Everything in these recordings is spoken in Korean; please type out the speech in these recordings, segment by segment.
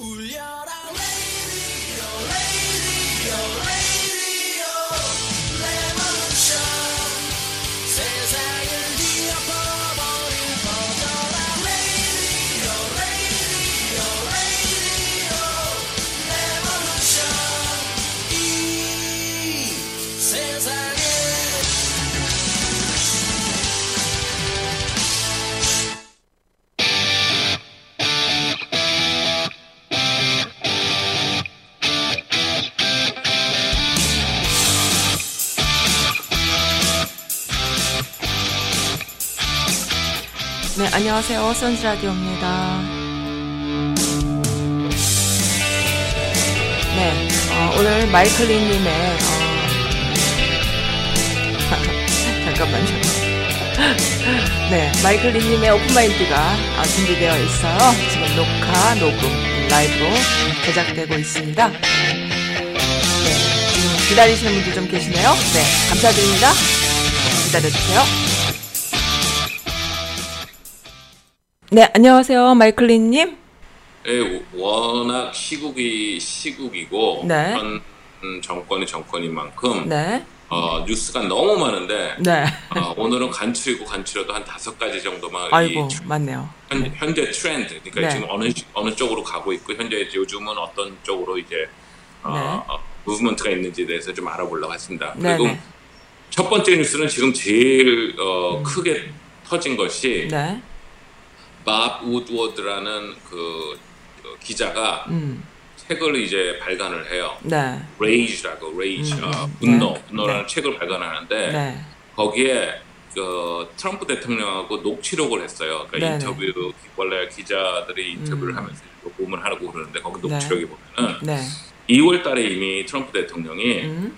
울 안녕하세요. 선즈 라디오입니다. 네, 어, 오늘 마이클리님의 어... 잠깐만요. 네, 마이클리님의 오픈마인드가 아, 준비되어 있어요. 지금 녹화, 녹음, 라이브로 제작되고 있습니다. 네, 지금 기다리시는 분들 좀 계시네요. 네, 감사드립니다. 기다려주세요. 네, 안녕하세요. 마이클린님. 예, 워낙 시국이 시국이고 네. 현 정권이 정권인 만큼 네, 어, 뉴스가 너무 많은데 네. 어, 오늘은 간추리고 간추려도 한 다섯 가지 정도만 아이고, 이 맞네요. 현, 현재 트렌드 그러니까 네. 지금 어느 어느 쪽으로 가고 있고 현재 요즘은 어떤 쪽으로 이제 어, 네. 어, 무브먼트가 있는지에 대해서 좀 알아보려고 했습니다. 네, 그리고 네. 첫 번째 뉴스는 지금 제일 어, 크게 터진 것이 네, 밥 우드워드라는 그 어, 기자가 음, 책을 이제 발간을 해요. 네, Rage라고 Rage, 음, 어, 음, 분노, 네, 분노라는 네. 책을 발간하는데 네, 거기에 그 트럼프 대통령하고 녹취록을 했어요. 그러니까 네, 네. 인터뷰 원래 기자들이 인터뷰를 음. 하면서 녹음을 하고 그러는데 거기 네. 녹취록에 보면은 네, 2월달에 이미 트럼프 대통령이 음,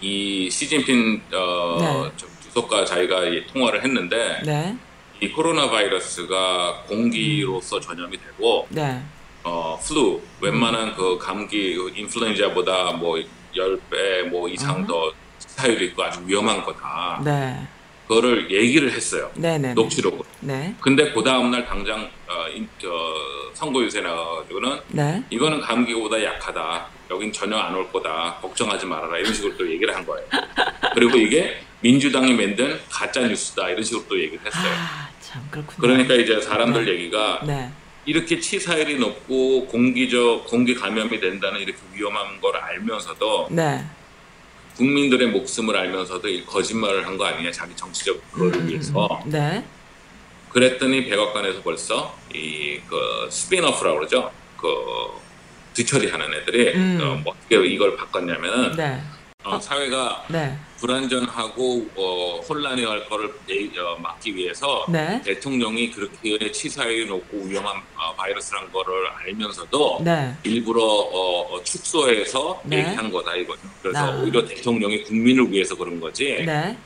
이 시진핑 어, 주석과 자기가 이 통화를 했는데 네, 이 코로나 바이러스가 공기로서 전염이 되고 네, 어, flu, 웬만한 그 감기, 그 인플루엔자보다 뭐 10배 뭐 이상 음. 더 치사율이 있고 아주 위험한 거다. 네, 그거를 얘기를 했어요. 네, 네, 녹취록으로. 네, 근데 그 다음날 당장 어, 인, 저, 선거 유세 나가지고는 네, 이거는 감기보다 약하다. 여긴 전혀 안 올 거다. 걱정하지 말아라. 이런 식으로 또 얘기를 한 거예요. 그리고 이게 민주당이 만든 가짜 뉴스다. 이런 식으로 또 얘기를 했어요. 아, 참 그렇군요. 그러니까 이제 사람들 네. 얘기가 네, 이렇게 치사율이 높고 공기적 공기 감염이 된다는 이렇게 위험한 걸 알면서도 네, 국민들의 목숨을 알면서도 이 거짓말을 한 거 아니냐 자기 정치적 그거를 음, 위해서 네, 그랬더니 백악관에서 벌써 이 그 스피너프라고 그러죠 그 뒤처리하는 애들이 음. 어, 뭐 어떻게 이걸 바꿨냐면은 네, 어, 사회가 네, 불안전하고 어, 혼란이 할 거를 예- 어, 막기 위해서 네, 대통령이 그렇게 치사율이 높고 위험한 어, 바이러스란 거를 알면서도 네, 일부러 어, 어, 축소해서 네. 얘기한 거다 이거죠. 그래서 아. 오히려 대통령이 국민을 위해서 그런 거지. 네,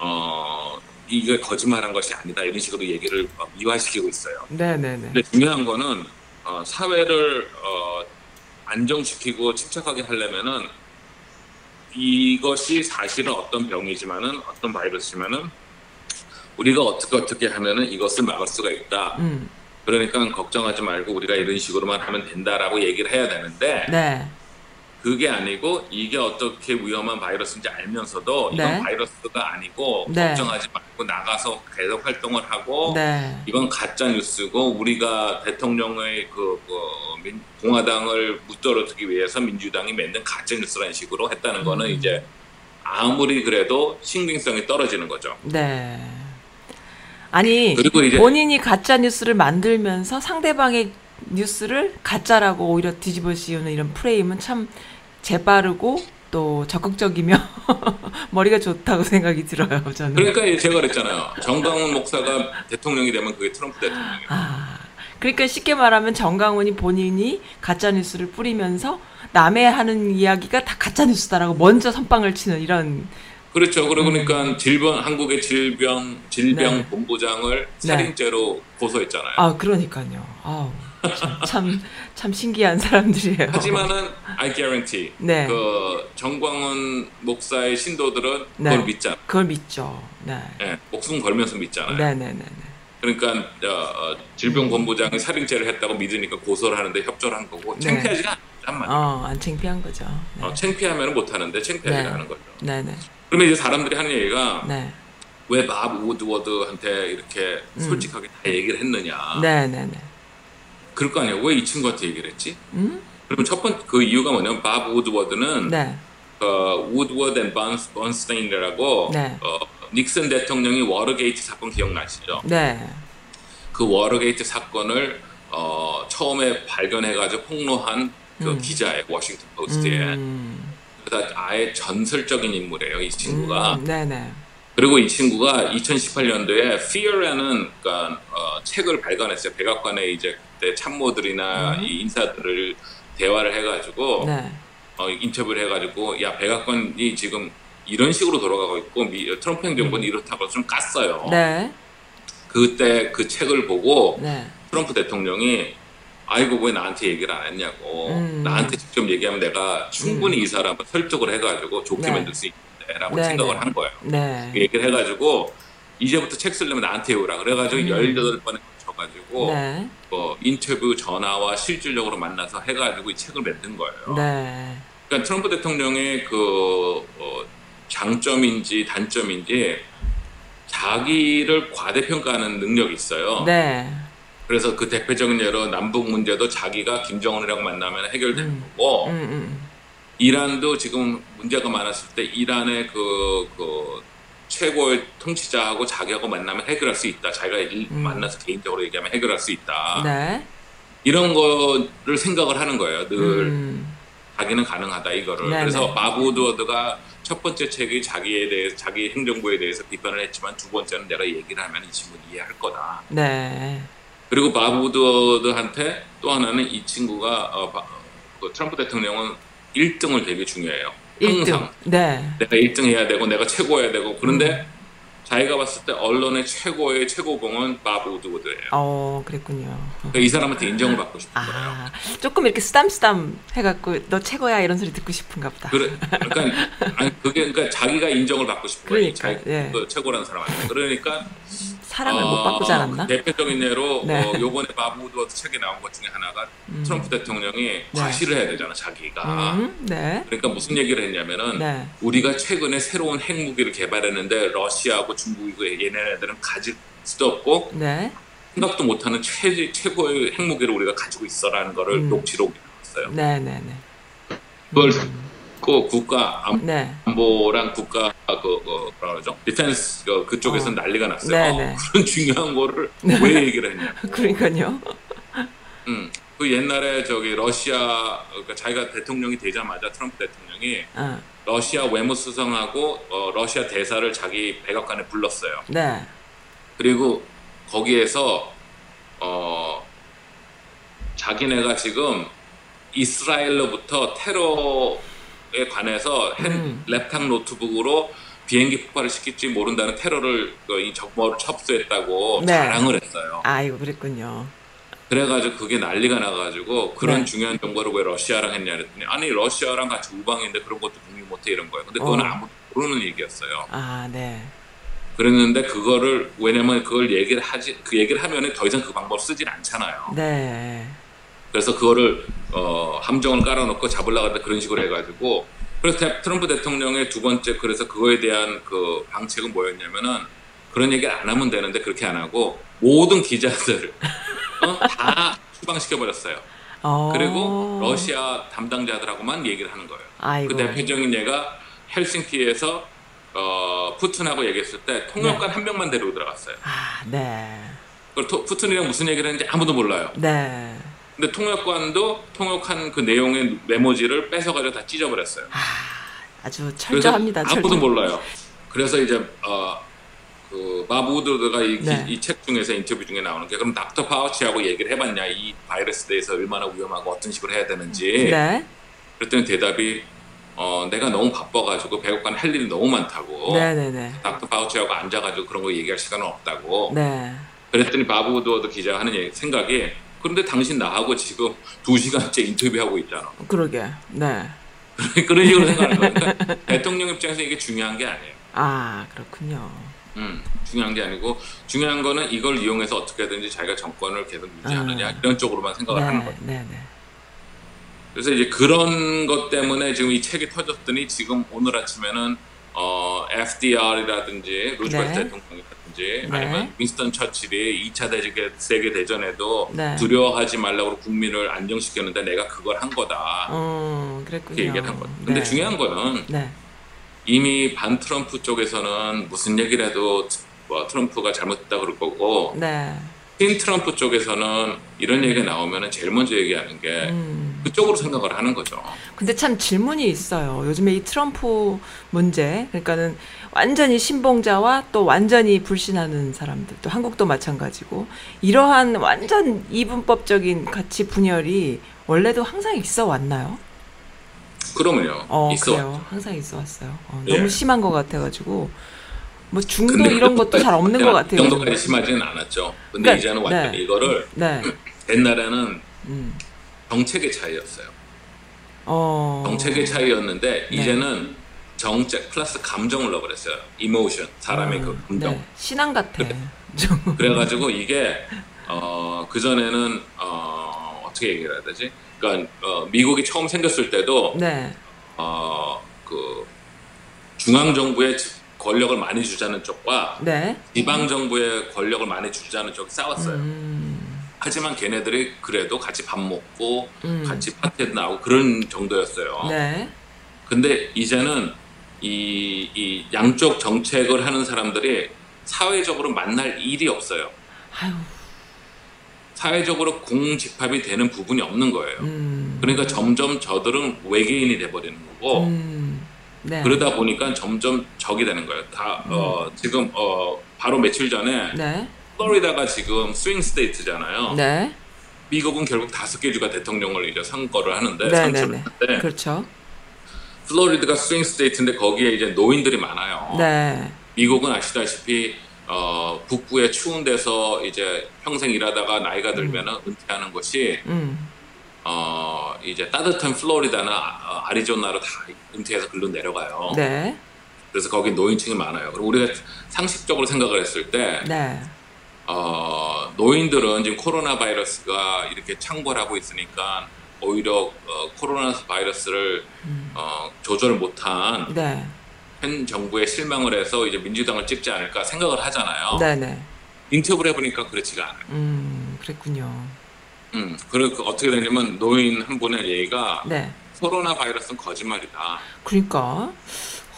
어, 이게 거짓말한 것이 아니다 이런 식으로 얘기를 어, 미화시키고 있어요. 네, 네, 네, 근데 중요한 거는 어, 사회를 어, 안정시키고 침착하게 하려면은 이것이 사실은 어떤 병이지만은 어떤 바이러스지만은 우리가 어떻게 어떻게 하면은 이것을 막을 수가 있다. 음, 그러니까 걱정하지 말고 우리가 이런 식으로만 하면 된다라고 얘기를 해야 되는데 네, 그게 아니고 이게 어떻게 위험한 바이러스인지 알면서도 네. 이건 바이러스가 아니고 네. 걱정하지 말고 나가서 계속 활동을 하고 네, 이건 가짜 뉴스고 우리가 대통령의 그, 그 민- 공화당을 무떨어뜨기 위해서 민주당이 만든 가짜 뉴스라는 식으로 했다는 거는 음. 이제 아무리 그래도 신빙성이 떨어지는 거죠. 네. 아니 그리고 이제 본인이 가짜 뉴스를 만들면서 상대방의 뉴스를 가짜라고 오히려 뒤집어 씌우는 이런 프레임은 참 재빠르고 또 적극적이며 머리가 좋다고 생각이 들어요 저는. 그러니까 제가 그랬잖아요. 정강훈 목사가 대통령이 되면 그게 트럼프 대통령이에요. 아 그러니까 쉽게 말하면 정강훈이 본인이 가짜 뉴스를 뿌리면서 남의 하는 이야기가 다 가짜 뉴스다라고 먼저 선빵을 치는 이런 그렇죠. 그러고 보니까 질병 한국의 질병 질병 음. 네. 본부장을 살인죄로 고소했잖아요. 아 그러니까요. 아우 참 참 신기한 사람들이에요. 하지만은 I guarantee 네. 그 정광훈 목사의 신도들은 네. 그걸 믿잖아. 그걸 믿죠. 네. 예, 목숨 걸면서 믿잖아요. 네 네네네. 그러니까 어, 어, 질병본부장이 살인죄를 했다고 믿으니까 고소를 하는데 협조를 한 거고 네. 창피하지가 않단 말이에요. 어, 안 창피한 거죠. 네. 어, 창피하면 못 하는데 창피하지가 네. 않은 거죠. 네, 네. 그러면 이제 사람들이 하는 얘기가 네. 왜 밥 우드워드한테 이렇게 솔직하게 다 얘기를 했느냐. 음. 네, 네, 네. 그럴 거 아니에요. 왜 이 친구한테 얘기를 했지? 음? 그러면 첫 번째 그 이유가 뭐냐면 밥 우드워드는 네. 어, 우드워드 and 번스, 번스테인이라고 네. 어, 닉슨 대통령이 워터게이트 사건 기억나시죠? 네. 그 워터게이트 사건을 어, 처음에 발견해가지고 폭로한 그 기자예요. 워싱턴 포스트에. 음. 그래서 아예 전설적인 인물이에요. 이 친구가. 음, 네, 네. 그리고 이 친구가 2018년도에 Fear라는 그러니까, 어, 책을 발간했어요. 백악관의 이제 그 때 참모들이나 이 인사들을 대화를 해가지고 네. 어, 인터뷰를 해가지고 야 백악관이 지금 이런 식으로 돌아가고 있고 미, 트럼프 행정부는 이렇다고 좀 깠어요. 음. 네. 그때 그 책을 보고 네. 트럼프 대통령이 아이고 왜 나한테 얘기를 안 했냐고 음. 나한테 직접 얘기하면 내가 충분히 이 사람을 설득을 해가지고 좋게 네. 만들 수 있는데라고 네, 생각을 네. 한 거예요. 네. 얘기를 해가지고 이제부터 책 쓰려면 나한테 해오라 그래가지고 18번에 걸쳐가지고 음. 네. 뭐 인터뷰 전화와 실질적으로 만나서 해가지고 이 책을 만든 거예요. 네. 그러니까 트럼프 대통령의 그 어, 장점인지 단점인지 자기를 과대평가하는 능력이 있어요. 네. 그래서 그 대표적인 예로 남북 문제도 자기가 김정은이랑 만나면 해결되는 거고 음, 음. 이란도 지금 문제가 많았을 때 이란의 그, 그 최고의 통치자하고 자기하고 만나면 해결할 수 있다. 자기가 일- 만나서 개인적으로 얘기하면 해결할 수 있다. 음. 네. 이런 거를 생각을 하는 거예요. 늘 음. 자기는 가능하다 이거를. 네네. 그래서 마부드워드가 첫 번째 책이 자기에 대해 자기 행정부에 대해서 비판을 했지만 두 번째는 내가 얘기를 하면 이 친구는 이해할 거다. 네. 그리고 마부드워드한테 또 하나는 이 친구가 어, 바- 그 트럼프 대통령은 1등을 되게 중요해요. 1등. 항상 네. 내가 1등 해야 되고 내가 최고해야 되고 그런데 자기가 봤을 때 언론의 최고의 최고봉은 마부드워드예요. 어, 그랬군요. 그러니까 이 사람한테 인정을 받고 싶은 거예요. 아, 조금 이렇게 쓰담쓰담 해갖고 너 최고야 이런 소리 듣고 싶은가 보다. 그래, 그러니까 아니 그게 그러니까 자기가 인정을 받고 싶은 거예요. 그러니까, 자기 예. 그 최고라는 사람한테. 그러니까 사람을 어, 못 바꾸지 않았나? 대표적인 예로 네. 어, 요번에 밥 우드워드 책에 나온 것 중에 하나가 트럼프 대통령이 과시를 해야 되잖아 자기가. 음, 네. 그러니까 무슨 얘기를 했냐면은 네. 우리가 최근에 새로운 핵무기를 개발했는데 러시아하고 중국이고 얘네들은 가질 수도 없고 네. 생각도 못하는 최, 최고의 핵무기를 우리가 가지고 있어라는 거를 음. 녹취록에 나왔어요. 네, 네, 네. 그걸 듣고 국가 안- 네. 안보랑 국가 그, 그 뭐라 그러죠? defense 그, 그쪽에서 어. 는 난리가 났어요. 네, 어, 네. 그런 중요한 거를 왜 얘기를 했냐? 그러니까요. 음, 그 옛날에 저기 러시아 그러니까 자기가 대통령이 되자마자 트럼프 대통령이 어, 러시아 외무수상하고 어, 러시아 대사를 자기 백악관에 불렀어요. 네. 그리고 거기에서 어 자기네가 지금 이스라엘로부터 테러에 관해서 핸- 음. 랩탑 노트북으로 비행기 폭발을 시킬지 모른다는 테러를 그 이 첩보를 접수했다고 네. 자랑을 했어요. 아이고, 그랬군요. 그래가지고 그게 난리가 나가지고 그런 네. 중요한 정보를 왜 러시아랑 했냐 그랬더니 아니 러시아랑 같이 우방인데 그런 것도 공유 못해 이런 거예요. 근데 그건 어. 아무도 모르는 얘기였어요. 아, 네. 그랬는데 그거를 왜냐면 그걸 얘기를 하지 그 얘기를 하면은 더 이상 그 방법 쓰진 않잖아요. 네. 그래서 그거를 어, 함정을 깔아놓고 잡으려고 하는데 그런 식으로 해가지고 그래서 대- 트럼프 대통령의 두 번째 그래서 그거에 대한 그 방책은 뭐였냐면은 그런 얘기를 안 하면 되는데 그렇게 안 하고 모든 기자들 어? 다 추방시켜 버렸어요. 어. 그리고 러시아 담당자들하고만 얘기를 하는 거예요. 아이고. 그 대표적인 예가 헬싱키에서 어, 푸틴하고 얘기했을 때 통역관 한 명만 데리고 들어갔어요. 아, 네. 그걸 토- 푸틴이랑 무슨 얘기를 했는지 아무도 몰라요. 네. 근데 통역관도 통역한 그 내용의 메모지를 뺏어가지고 다 찢어버렸어요. 아주 그래서 철저합니다. 아무도 철저. 몰라요. 그래서 이제 어, 그 밥 우드워드가 이 네. 책 중에서 인터뷰 중에 나오는 게 그럼 닥터 파우치하고 얘기를 해봤냐 이 바이러스에 대해서 얼마나 위험하고 어떤 식으로 해야 되는지 네. 그랬더니 대답이 어, 내가 너무 바빠가지고 백악관 할 일이 너무 많다고 네, 네, 네. 닥터 파우치하고 앉아가지고 그런 거 얘기할 시간은 없다고 네. 그랬더니 밥 우드워드 기자가 하는 생각이 그런데 당신 나하고 지금 두 시간째 인터뷰하고 있잖아. 그러게. 네. 그런 식으로 생각하는 거예요. 그러니까 대통령 입장에서 이게 중요한 게 아니에요. 아, 그렇군요. 음, 중요한 게 아니고 중요한 거는 이걸 이용해서 어떻게든지 자기가 정권을 계속 유지하느냐 아. 이런 쪽으로만 생각을 하는 거예요. 네, 네, 네. 그래서 이제 그런 것 때문에 지금 이 책이 터졌더니 지금 오늘 아침에는 어, FDR이라든지 루즈벨트 네. 대통령이 라든지 네. 아니면 윈스턴 처칠이 2차 대제- 세계 대전에도 네. 두려워하지 말라고 국민을 안정시켰는데 내가 그걸 한 거다. 어. 이렇게 얘기를 한 거예요. 근데 네. 중요한 거는 네. 이미 반 트럼프 쪽에서는 무슨 얘기를 해도 뭐 트럼프가 잘못했다 그럴 거고 네. 친 트럼프 쪽에서는 이런 얘기가 나오면 제일 먼저 얘기하는 게 음. 그쪽으로 생각을 하는 거죠. 근데 참 질문이 있어요. 요즘에 이 트럼프 문제, 그러니까는 완전히 신봉자와 또 완전히 불신하는 사람들, 또 한국도 마찬가지고 이러한 완전 이분법적인 가치 분열이 원래도 항상 있어 왔나요? 그러면요. 어, 있어. 그래요. 항상 있어 왔어요. 어, 예. 너무 심한 것 같아가지고 뭐 중도 이런 것도 잘 없는 것 같아요. 이 정도까지 심하지는 않았죠. 근데 그러니까, 이제는 완전히 네. 이거를 네. 옛날에는 음. 정책의 차이였어요. 어. 정책의 차이였는데 네. 이제는 정책 플러스 감정을 넣어버렸어요. 이모션 사람의 그 음, 감정. 네. 신앙 같아. 좀. 그래 가지고 이게 어, 그 전에는 어, 어떻게 얘기를 해야 되지? 그러니까 어, 미국이 처음 생겼을 때도 네. 어, 그 중앙 정부에 권력을 많이 주자는 쪽과 네. 지방 정부에 권력을 많이 주자는 쪽이 싸웠어요. 음. 하지만 걔네들이 그래도 같이 밥 먹고 음. 같이 파티에 나오고 그런 정도였어요. 네. 근데 이제는 이, 이 양쪽 정책을 하는 사람들이 사회적으로 만날 일이 없어요. 아유. 사회적으로 교집합이 되는 부분이 없는 거예요. 음. 그러니까 점점 저들은 외계인이 돼버리는 거고 음. 네. 그러다 보니까 점점 적이 되는 거예요. 다 어, 지금 어, 바로 며칠 전에 네. 플로리다가 지금 swing state잖아요. 네. 미국은 결국 다섯 개 주가 대통령을 이제 선거를 하는데 네, 네, 선출을 네. 하는데 그렇죠. 플로리다가 swing state인데 거기에 이제 노인들이 많아요. 네. 미국은 아시다시피 어, 북부의 추운 데서 이제 평생 일하다가 나이가 들면은 은퇴하는 것이 음. 어, 이제 따뜻한 플로리다나 아, 아리조나로 다 은퇴해서 글로 내려가요. 네. 그래서 거기 노인층이 많아요. 그리고 우리가 상식적으로 생각을 했을 때 네. 어, 노인들은 지금 코로나 바이러스가 이렇게 창궐하고 있으니까 오히려 어, 코로나 바이러스를 어, 조절을 못한 네. 현 정부에 실망을 해서 이제 민주당을 찍지 않을까 생각을 하잖아요. 네, 네. 인터뷰를 해보니까 그렇지가 않아요. 음, 그랬군요. 음, 그리고 어떻게 되냐면 노인 한 분의 얘기가 네. 코로나 바이러스는 거짓말이다. 그러니까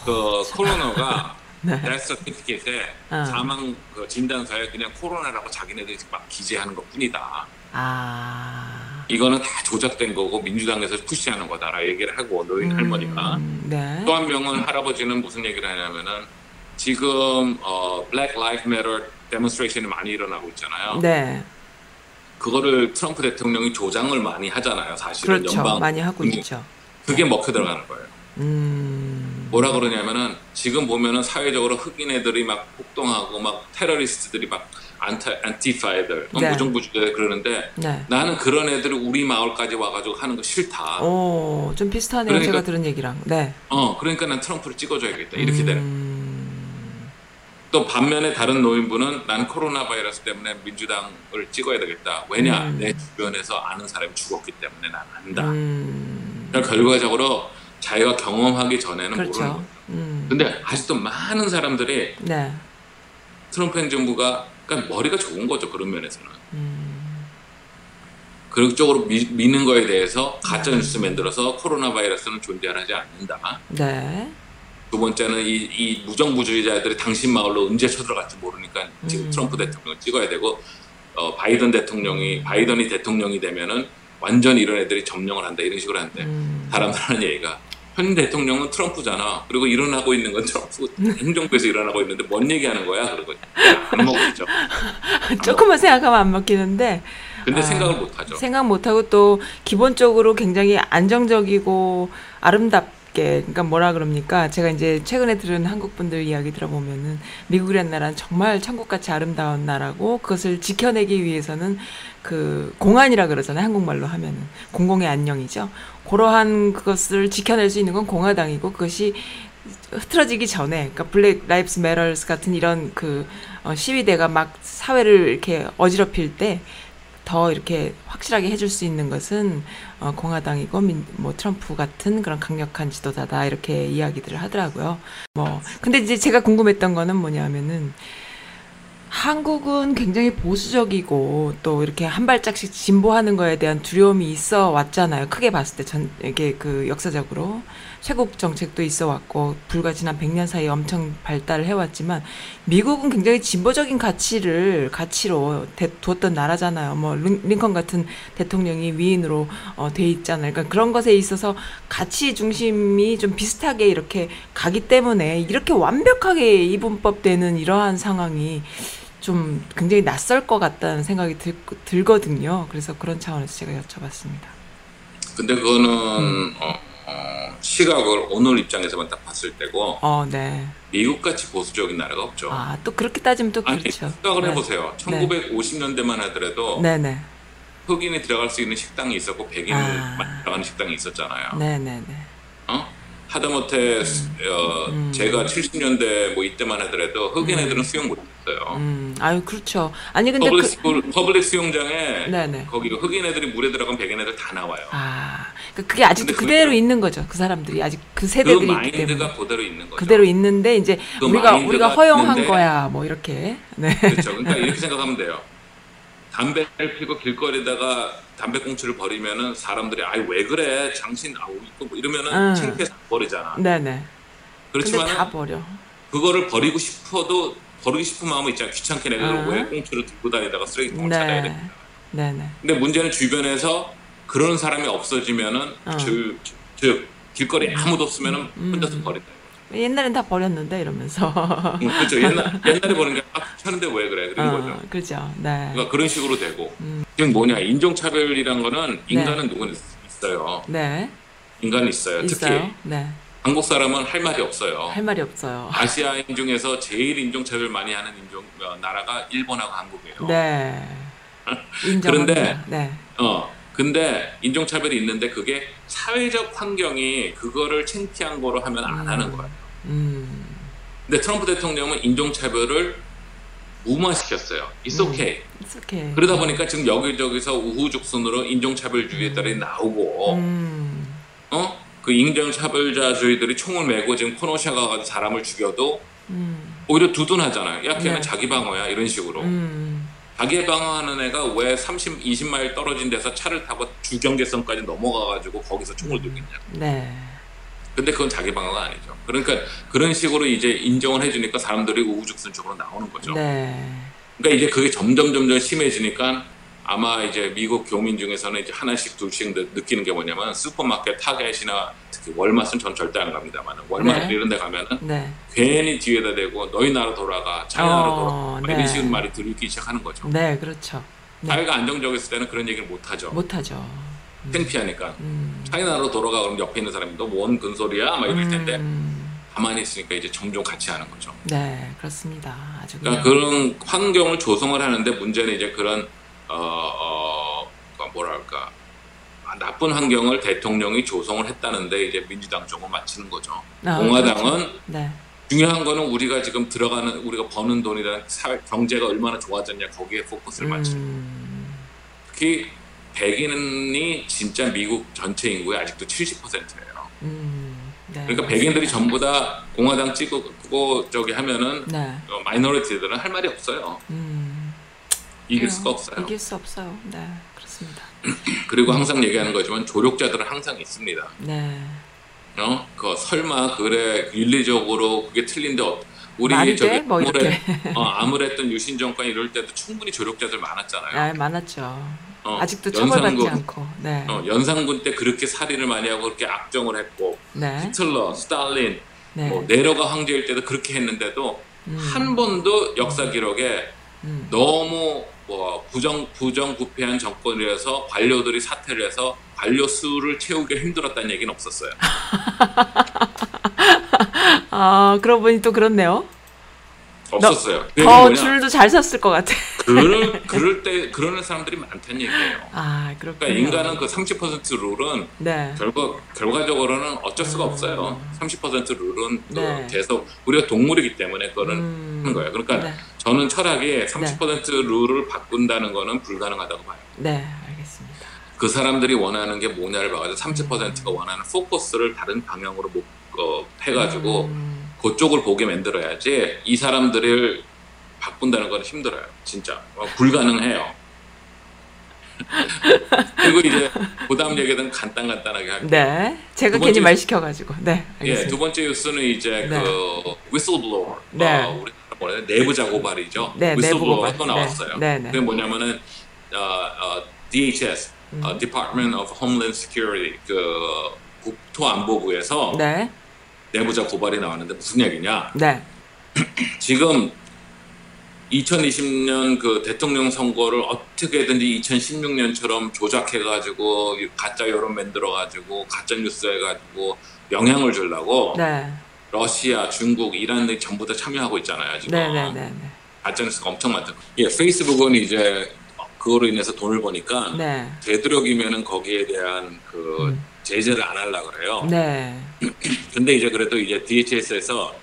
그 코로나가 네. 데스 서티피켓에 어. 사망 그 진단서에 그냥 코로나라고 자기네들이 막 기재하는 것 뿐이다. 아. 이거는 다 조작된 거고 민주당에서 푸시하는 거다라 얘기를 하고 노인 할머니가 음, 네. 또한 명은 할아버지는 무슨 얘기를 하냐면은 지금 어 Black Lives Matter demonstration이 많이 일어나고 있잖아요. 네. 그거를 트럼프 대통령이 조장을 많이 하잖아요. 사실은 그렇죠. 연방 많이 하고 국민- 있죠. 그게 먹혀 들어가는 거예요. 음. 뭐라 그러냐면은 지금 보면은 사회적으로 흑인 애들이 막 폭동하고 막 테러리스트들이 막 안타 안티파 애들 네. 무정부주의 그러는데 네. 나는 그런 애들을 우리 마을까지 와가지고 하는 거 싫다. 오, 좀 비슷하네요. 그러니까- 제가 들은 얘기랑. 네. 어, 그러니까 난 트럼프를 찍어줘야겠다. 이렇게 되는. 음. 또 반면에 다른 노인분은 난 코로나 바이러스 때문에 민주당을 찍어야 되겠다. 왜냐? 음. 내 주변에서 아는 사람이 죽었기 때문에 난 안다. 음. 그러니까 결과적으로 자기가 경험하기 전에는 모르는 그렇죠. 거예요. 음. 근데 아직도 많은 사람들이 네. 트럼프 행정부가 그러니까 머리가 좋은 거죠. 그런 면에서는. 음. 그쪽으로 미, 미는 거에 대해서 가짜 뉴스 만들어서 코로나 바이러스는 존재하지 않는다. 네. 두 번째는 이, 이 무정부주의자들이 당신 마을로 언제 쳐들어갈지 모르니까 지금 음. 트럼프 대통령을 찍어야 되고 어, 바이든 대통령이 바이든이 대통령이 되면은 완전 이런 애들이 점령을 한다 이런 식으로 하는데 음. 사람들 하는 얘기가 현 대통령은 트럼프잖아. 그리고 일어나고 있는 건 트럼프 행정부에서 일어나고 있는데 뭔 얘기하는 거야? 그러고 안 먹겠죠. 조금만 생각하면 안 먹히는데 근데 아, 생각을 못 하죠. 생각 못 하고 또 기본적으로 굉장히 안정적이고 아름답게 그러니까 뭐라 그럽니까 제가 이제 최근에 들은 한국 분들 이야기 들어보면은 미국이라는 나라는 정말 천국같이 아름다운 나라고 그것을 지켜내기 위해서는 그 공안이라 그러잖아요 한국말로 하면은 공공의 안녕이죠 그러한 그것을 지켜낼 수 있는 건 공화당이고 그것이 흐트러지기 전에 그러니까 Black Lives Matters 같은 이런 그 어, 시위대가 막 사회를 이렇게 어지럽힐 때 더 이렇게 확실하게 해줄 수 있는 것은 어, 공화당이고 민, 뭐 트럼프 같은 그런 강력한 지도자다 이렇게 이야기들을 하더라고요. 뭐 근데 이제 제가 궁금했던 거는 뭐냐면은 한국은 굉장히 보수적이고 또 이렇게 한 발짝씩 진보하는 거에 대한 두려움이 있어 왔잖아요. 크게 봤을 때 전 이게 그 역사적으로 쇄국 정책도 있어 왔고 불과 지난 100년 사이에 엄청 발달을 해 왔지만 미국은 굉장히 진보적인 가치를 가치로 대, 두었던 나라잖아요. 뭐 링, 링컨 같은 대통령이 위인으로 어, 돼 있잖아요. 그러니까 그런 것에 있어서 가치 중심이 좀 비슷하게 이렇게 가기 때문에 이렇게 완벽하게 이분법 되는 이러한 상황이 좀 굉장히 낯설 것 같다는 생각이 들, 들거든요. 그래서 그런 차원에서 제가 여쭤봤습니다. 근데 그거는 음. 어, 어, 시각을 오늘 입장에서만 딱 봤을 때고 어, 네. 미국 같이 보수적인 나라가 없죠. 아, 또 그렇게 따지면 또 아니 그렇죠. 생각을 네. 해보세요. 네. 1950년대만 하더라도 네네. 흑인이 들어갈 수 있는 식당이 있었고 백인이 아. 들어가는 식당이 있었잖아요. 네네네. 어? 하다못해 어, 제가 70년대 뭐 이때만 하더라도 흑인 애들은 수영 못했어요. 음, 아유, 그렇죠. 아니, 근데 public, 그, school, public 수영장에 네네. 거기 흑인 애들이 물에 들어가면 백인 애들 다 나와요. 아, 그- 그게 아직도 그대로 그게- 있는 거죠. 그 사람들이. 아직 그그 세대들이 있기 마인드가 때문에. 그대로 있는 거죠. 그대로 있는데, 이제 그 우리가, 우리가 허용한 있는데 거야. 뭐, 이렇게. 네. 그렇죠. 그러니까 이렇게 생각하면 돼요. 담배를 피고 길거리다가 담배꽁초를 버리면은 사람들이 아이 왜 그래 장신 아우 뭐 이러면은 응. 창피해서 버리잖아. 네네. 그렇지만 다 버려. 그거를 버리고 싶어도 버리고 싶은 마음은 있잖아. 귀찮게 내가 응. 왜 꽁초를 들고 다니다가 쓰레기통을 찾아야 돼. 네. 네네. 근데 문제는 주변에서 그런 사람이 없어지면은 어. 즉, 즉 길거리에 아무도 없으면은 혼자서 버린다. 옛날엔 다 버렸는데, 이러면서. 응, 그렇죠. 옛날 옛날에 버는 게 아, 귀찮은데 왜 그래? 그런 거죠. 어, 그죠. 네. 그러니까 그런 식으로 되고 음. 지금 뭐냐 인종차별이란 거는 인간은 누군 있어요 네. 인간은 있어요. 있어요. 특히 네. 한국 사람은 할 말이 없어요 할 말이 없어요. 아시아인 중에서 제일 인종차별 많이 하는 인종 어, 나라가 일본하고 한국이에요 네. 인정합니다. 네. 어 근데 인종차별이 있는데 그게 사회적 환경이 그거를 창피한 거로 하면 안 하는 거예요 음. 근데 트럼프 대통령은 인종차별을 무마시켰어요 It's okay It's okay. 그러다 보니까 지금 여기저기서 우후죽순으로 인종차별주의에 따라 나오고 음. 어? 그 인종차별자주의들이 총을 메고 지금 코노샤 가가지고 사람을 죽여도 음. 오히려 두둔하잖아요. 야, 걔는 네. 자기 방어야 이런 식으로. 음. 자기 방어하는 애가 왜 30, 20마일 떨어진 데서 차를 타고 주경계선까지 넘어가가지고 거기서 총을 들고 있냐. 네. 근데 그건 자기 방어가 아니죠. 그러니까 그런 식으로 이제 인정을 해주니까 사람들이 우후죽순적으로 나오는 거죠. 네. 그러니까 이제 그게 점점 점점 심해지니까 아마 이제 미국 교민 중에서는 이제 하나씩 둘씩 느- 느끼는 게 뭐냐면 슈퍼마켓 타겟이나 특히 월마트는 전 절대 안 갑니다만 월마트 네. 이런 데 가면은 네. 괜히 뒤에다 대고 너희 나라 돌아가 자기 나라 어, 돌아가 네. 이런 식으로 말이 들리기 시작하는 거죠. 네, 그렇죠. 네. 사회가 안정적이었을 때는 그런 얘기를 못 하죠. 못 하죠. 창피하니까 음. 자기 나라로 돌아가 그럼 옆에 있는 사람이 너뭔 근소리야 막 이럴 텐데 음. 가만히 있으니까 이제 점점 같이 하는 거죠. 네, 그렇습니다. 아주 그러니까. 그런 환경을 조성을 하는데 문제는 이제 그런 어, 어 뭐랄까 아, 나쁜 환경을 대통령이 조성을 했다는데 이제 민주당 쪽은 맞히는 거죠. 아, 공화당은 그렇죠. 네. 중요한 거는 우리가 지금 들어가는 우리가 버는 돈이랑 사회 경제가 얼마나 좋아졌냐 거기에 포커스를 맞추는. 음. 특히 백인이 진짜 미국 전체 인구의 아직도 70%예요. 음. 네. 그러니까 백인들이 전부 다 공화당 찍고 저기 하면은 네. 어, 마이너리티들은 할 말이 없어요. 음. 이길. 수가 없어요. 이길 수 없어요. 네, 그렇습니다. 그리고 항상 얘기하는 거지만 조력자들은 항상 있습니다. 네. 어? 그 설마 그래 윤리적으로 그게 틀린데 어, 우리 저기 돼? 뭐 이렇게. 어, 아무랬던 유신 정권 이럴 때도 충분히 조력자들 많았잖아요. 아, 많았죠. 어, 아직도 처벌받지 연산군, 않고. 네. 어, 연산군 때 그렇게 살인을 많이 하고 그렇게 악정을 했고 네. 히틀러, 스탈린, 네. 뭐 네로가 황제일 때도 그렇게 했는데도 음. 한 번도 역사 기록에 음. 너무 뭐 부정 부정부패한 정권이라서 관료들이 사퇴를 해서 관료 수를 채우기 힘들었다는 얘기는 없었어요. 아, 그러고 보니 또 그렇네요. 없었어요. 더? 줄도 잘 섰을 것 같아. 그럴 그럴 때 그러는 사람들이 많다는 얘기예요. 아, 그렇군요. 그러니까 인간은 그 30% 룰은 네. 결과 결과적으로는 어쩔 수가 없어요. 30% 룰은 그 네. 계속 우리가 동물이기 때문에 그거는 음. 하는 거예요. 그러니까 네. 저는 철학에 30% 룰을 바꾼다는 거는 불가능하다고 봐요. 네, 알겠습니다. 그 사람들이 원하는 게 뭐냐를 봐가지고 30%가 원하는 포커스를 다른 방향으로 못, 어, 해가지고 음. 그쪽을 보게 만들어야지 이 사람들을 바꾼다는 건 힘들어요. 진짜 어, 불가능해요. 그리고 이제 그다음 얘기는 간단간단하게 할게요. 네. 제가 두 괜히 말 시켜가지고. 네, 예, 알겠습니다. 두 번째 뉴스는 이제 네. 그 whistleblower, 네. 어, 우리 뭐라 해야 돼? 내부 자 고발이죠. 네, 내부 whistleblower가. 또 네. 나왔어요. 네, 네. 그게 뭐냐면은 어, 어, DHS, 음. 어, Department of Homeland Security, 그 국토안보부에서 네, 내부자 고발이 나왔는데 무슨 얘기냐? 네, 지금 2020년 그 대통령 선거를 어떻게든지 2016년처럼 조작해가지고 가짜 여론 만들어가지고 가짜 뉴스 해가지고 영향을 주려고 네, 러시아, 중국, 이란들이 전부 다 참여하고 있잖아요 지금 네, 네, 네, 네. 가짜 뉴스가 엄청 많다. 예, 페이스북은 이제 그거로 인해서 돈을 버니까 네, 되도록이면은 거기에 대한 그 음. 제재를 안 하려 그래요. 네, 근데 이제 그래도 이제 DHS에서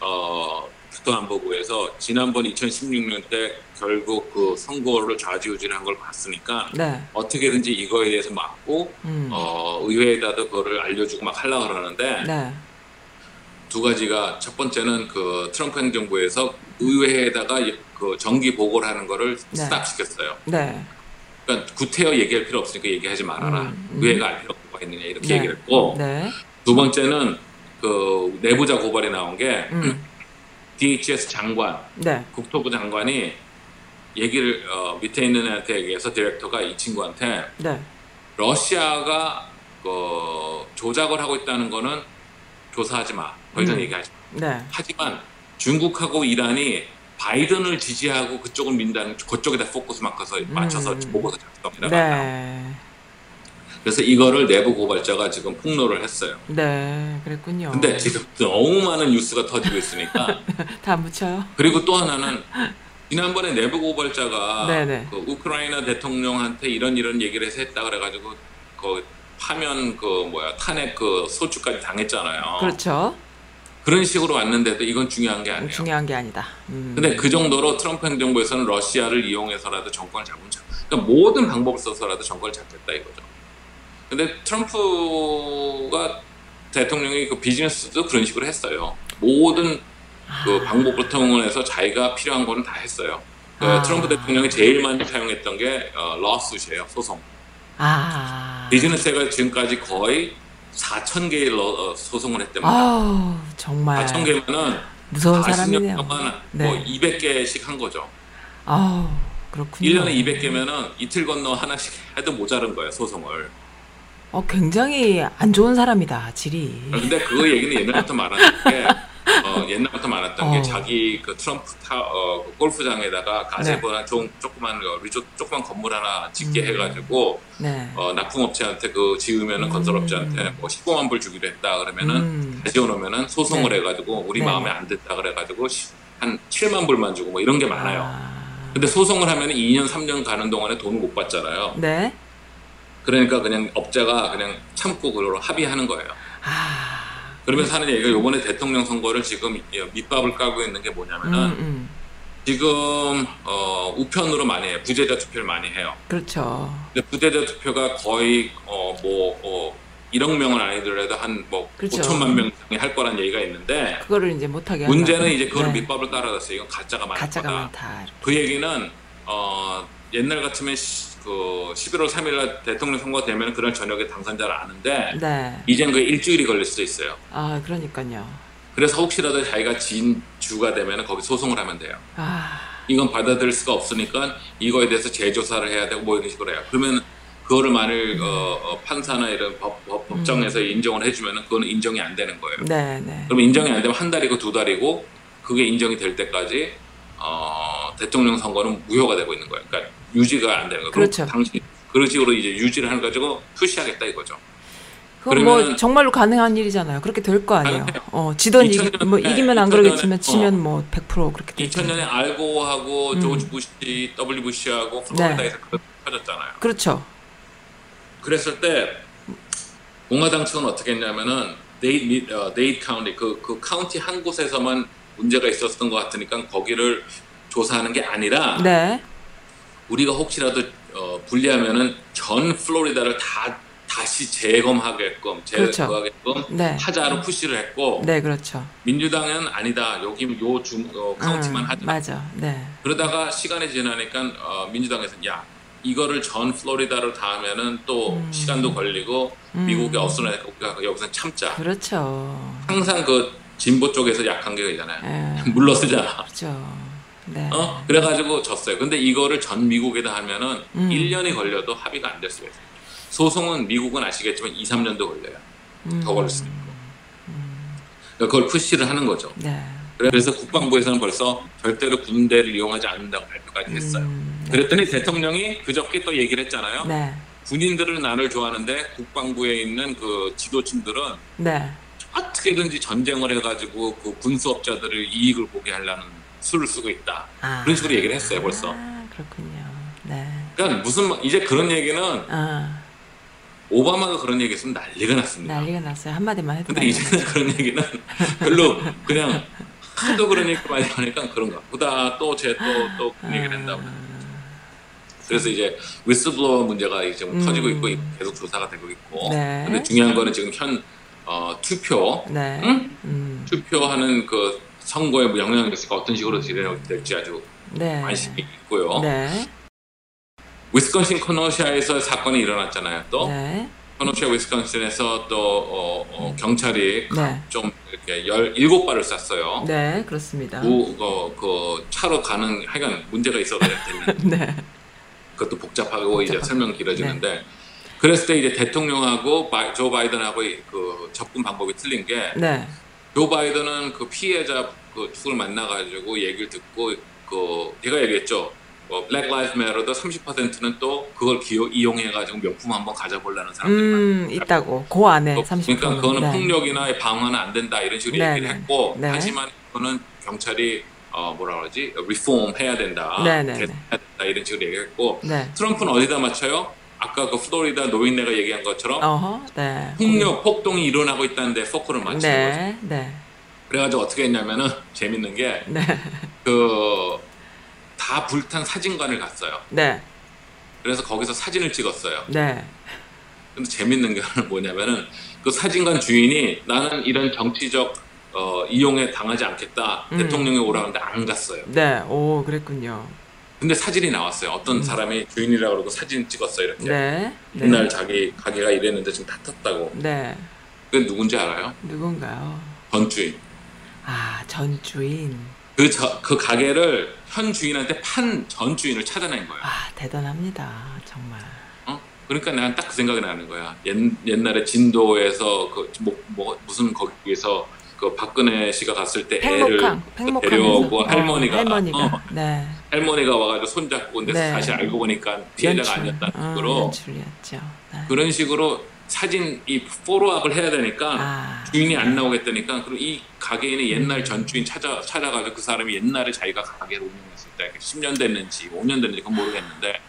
어 국토안보부에서 지난번 2016년 때 결국 그 선거를 좌지우지한 걸 봤으니까 네, 어떻게든지 이거에 대해서 막고 음. 어 의회에다도 그거를 알려주고 막 하려 그러는데 네, 두 가지가 첫 번째는 그 트럼프 행정부에서 의회에다가 그 정기 보고를 하는 거를 네. 스탑 시켰어요. 네, 그러니까 구태여 얘기할 필요 없으니까 얘기하지 말아라. 음, 음. 의회가 알 필요가 있느냐 이렇게 네. 얘기를 했고 네, 두 번째는 그 내부자 고발이 나온 게 음, DHS 장관, 네, 국토부 장관이 얘기를 어, 밑에 있는 애한테 얘기해서 디렉터가 이 친구한테 네, 러시아가 그 조작을 하고 있다는 거는 조사하지 마. 더 이상 음. 얘기하지 마. 네, 하지만 중국하고 이란이 바이든을 지지하고 그쪽을 민다는 그쪽에다 포커스 맞춰서 맞춰서 음. 보고서 작성이라 네, 그래서 이거를 내부 고발자가 지금 폭로를 했어요. 네, 그랬군요. 근데 지금 너무 많은 뉴스가 터지고 있으니까 다 묻혀요. 그리고 또 하나는 지난번에 내부 고발자가 네네. 그 우크라이나 대통령한테 이런 이런 얘기를 해서 했다 그래가지고 그 파면 그 뭐야 탄핵 그 소추까지 당했잖아요. 그렇죠. 런 식으로 왔는데도 이건 중요한 게 아니에요. 중요한 게 아니다. 음. 근데 그 정도로 트럼프 행정부에서는 러시아를 이용해서라도 정권을 잡은 척. 그러니까 모든 방법을 써서라도 정권을 잡겠다 이거죠. 근데 트럼프가 대통령이 그 비즈니스도 그런 식으로 했어요. 모든 그 방법을 통해서 자기가 필요한 거는 다 했어요. 그 아. 트럼프 대통령이 제일 많이 사용했던 게 어, lawsuit예요, 소송. 아, 비즈니스가 지금까지 거의 4천 개의 러- 어, 소송을 했답니다. 아우 정말 4천 개면은 무서운 40년 사람이네요. 동안 네. 뭐 200개씩 한 거죠. 아우 그렇군요. 1년에 200개면은 이틀 건너 하나씩 해도 모자른 거예요, 소송을. 어 굉장히 안 좋은 사람이다 질이. 근데 그 얘기는 옛날부터 많았던 게, 어, 옛날부터 많았던 어. 게 자기 그 트럼프 타, 어, 그 골프장에다가 가세보나 좀 조그만 어, 리조 조그만 건물 하나 짓게 음. 해가지고 네. 어, 납품업체한테 그 지으면은 음. 건설업체한테 뭐 15만 불 주기로 했다 그러면은 음. 다시 오면은 소송을 네. 해가지고 우리 네. 마음에 안 됐다 그래가지고 시- 한 7만 불만 주고 뭐 이런 게 많아요. 아, 근데 소송을 하면 2년 3년 가는 동안에 돈을 못 받잖아요. 네. 그러니까 그냥 업자가 그냥 참고 그걸 합의하는 거예요. 아. 그러면서 하는 얘기가 요번에 대통령 선거를 지금 밑밥을 까고 있는 게 음, 뭐냐면은 음. 지금 어, 우편으로 많이 해요. 부재자 투표를 많이 해요. 그렇죠. 근데 부재자 투표가 거의 어, 뭐 어, 1억 명은 아니더라도 한뭐 그렇죠. 5천만 명 이상이 할 거란 얘기가 있는데 그거를 이제 못하게 문제는 한다고. 이제 그걸 네. 밑밥을 깔아놨어요. 이건 가짜가 많다. 가짜가 많다. 그 얘기는 어, 옛날 같으면 시, 그 11월 3일 날 대통령 선거 되면 그날 저녁에 당선자를 아는데 네. 이제는 그 일주일이 걸릴 수도 있어요. 아 그러니까요. 그래서 혹시라도 자기가 진 주가 되면 거기 소송을 하면 돼요. 아 이건 받아들일 수가 없으니까 이거에 대해서 재조사를 해야 되고 뭐 이런 식으로 해요. 그러면 그거를 만일 어, 어, 판사나 이런 법, 법, 법정에서 인정을 해주면은 그거는 인정이 안 되는 거예요. 네, 네. 그럼 인정이 안 되면 한 달이고 두 달이고 그게 인정이 될 때까지 어, 대통령 선거는 무효가 되고 있는 거예요. 그러니까 유지가 안 되는. 그럼 그렇죠. 당신 그런 식으로 이제 유지를 하는 가지고 푸시하겠다 이거죠. 그건 뭐 정말로 가능한 일이잖아요. 그렇게 될 거 아니에요. 가능해요. 어, 지던 이기, 2000뭐 이기면 안2000 그러겠지만 지면 뭐100% 그렇게 되죠. 2000년에 알고하고 음. 조지 부시, W 부시하고 플로리다에서 그거 터졌잖아요. 그렇죠. 그랬을 때 공화당 측은 어떻게 했냐면은 Dade 어, Dade 카운티 그, 그 카운티 한 곳에서만 문제가 있었던 것 같으니까 거기를 조사하는 게 아니라 네. 우리가 혹시라도 어, 분리하면은 전 플로리다를 다 다시 재검하게끔 그렇죠. 재검하게끔 네. 하자로 push를 했고 네, 그렇죠. 민주당은 아니다 여기 요주 어, 카운티만 음, 하자 맞아. 네. 그러다가 시간이 지나니까 어, 민주당에서 야 이거를 전 플로리다로 다 하면은 또 음. 시간도 걸리고 음. 미국에 없으니까 우리가 여기서 참자. 그렇죠. 항상 그 진보 쪽에서 약한 게 있잖아요. 예. 물러서잖아. 그렇죠. 네. 어? 그래가지고 졌어요. 근데 이거를 전 미국에다 하면은 음. 1년이 걸려도 합의가 안 될 수가 있어요. 소송은 미국은 아시겠지만 2, 3년도 걸려요. 음. 더 걸릴 수 있고. 그러니까 그걸 푸시를 하는 거죠. 네. 그래서 국방부에서는 벌써 절대로 군대를 이용하지 않는다고 발표까지 했어요. 음, 네. 그랬더니 대통령이 그저께 또 얘기를 했잖아요. 네. 군인들은 나를 좋아하는데 국방부에 있는 그 지도층들은 네. 어떻게든지 전쟁을 해가지고 그 군수업자들을 이익을 보게 하려는 수를 쓰고 있다. 아. 그런 식으로 얘기를 했어요, 벌써. 아, 그렇군요. 네. 그러니까 무슨 말- 이제 그런 얘기는 아, 오바마가 그런 얘기 했으면 난리가 났습니다. 난리가 났어요. 한마디만 해도 근데 이제는 그런 얘기는 별로 그냥 하도 그런 얘기 많이 하니까 그런가 보다 또 쟤 또또 얘기를 한다고. 그래서 이제 위스블로어 문제가 이제 좀 음. 터지고 있고 계속 조사가 되고 있고. 네. 근데 중요한 거는 지금 현 어, 투표 네. 응? 음. 투표하는 그 선거에 뭐 영향이 있을까 어떤 식으로 진행될지 아주 네. 관심이 있고요. 네. 위스콘신 코노시아에서 사건이 일어났잖아요. 또 네. 코노시아 위스콘신에서 또 어, 어, 경찰이 네. 좀 이렇게 17발을 쐈어요. 네, 그렇습니다. 그, 그, 그 차로 가는 하여간 문제가 있어서 네. 그것도 복잡하고 이제 복잡하고. 설명 길어지는데 그랬을 때 이제 대통령하고 바이- 조 바이든하고 이- 그 접근 방법이 틀린 게 네. 조 바이든은 그 피해자 그 누구를 만나가지고 얘기를 듣고 그 제가 얘기했죠. 어, Black Lives Matter도 30%는 또 그걸 기호 이용해가지고 명품 한번 가져보려는 사람들이 음, 있다고. 그 안에 많고 30%. 그러니까 그거는 네. 폭력이나 방어는 안 된다 이런 식으로 네, 얘기를 네. 했고 네. 하지만 그거는 경찰이 어, 뭐라 그러지 리폼 해야 된다 네, 네, 개선해야 된다 이런 식으로 얘기했고 네. 트럼프는 어디다 맞춰요? 아까 그 플로리다 노인네가 얘기한 것처럼 어허. 네. 폭력 폭동이 일어나고 있다는데 포커를 맞추는 거죠. 네. 네. 그래가지고 어떻게 했냐면은 재밌는 게 네. 그다 불탄 사진관을 갔어요. 네. 그래서 거기서 사진을 찍었어요. 네. 근데 재밌는 게 뭐냐면은 그 사진관 주인이 나는 이런 정치적 어, 이용에 당하지 않겠다. 음. 대통령이 오라는데 안 갔어요. 네. 오, 그랬군요. 근데 사진이 나왔어요. 어떤 사람이 주인이라고 그러고 사진 찍었어요. 이렇게. 음. 네. 네. 옛날 자기 가게가 이랬는데 지금 다 탔다고. 네. 그게 누군지 알아요? 누군가요? 전주인. 아, 전 주인. 그, 저, 그 가게를 현 주인한테 판 전 주인을 찾아낸 거예요. 아, 대단합니다. 정말. 어? 그러니까 난 딱 그 생각이 나는 거야. 옛, 옛날에 진도에서 그 뭐, 뭐 무슨 거기에서 그 박근혜 씨가 갔을 때 팽목항, 애를 팽목항에서 데려오고 어, 할머니가 할머니가 어, 네. 할머니가 와가지고 손잡고 근데 네. 사실 알고 보니까 피해자가 아니었다는 어, 식으로. 네. 그런 식으로 사진 이 포로업을 해야 되니까 아, 주인이 안 나오겠다니까 그리고 이 가게인의 음. 옛날 전 주인 찾아 찾아가지고 그 사람이 옛날에 자기가 가게를 운영했을 때 10년 됐는지 5년 됐는지 그건 모르겠는데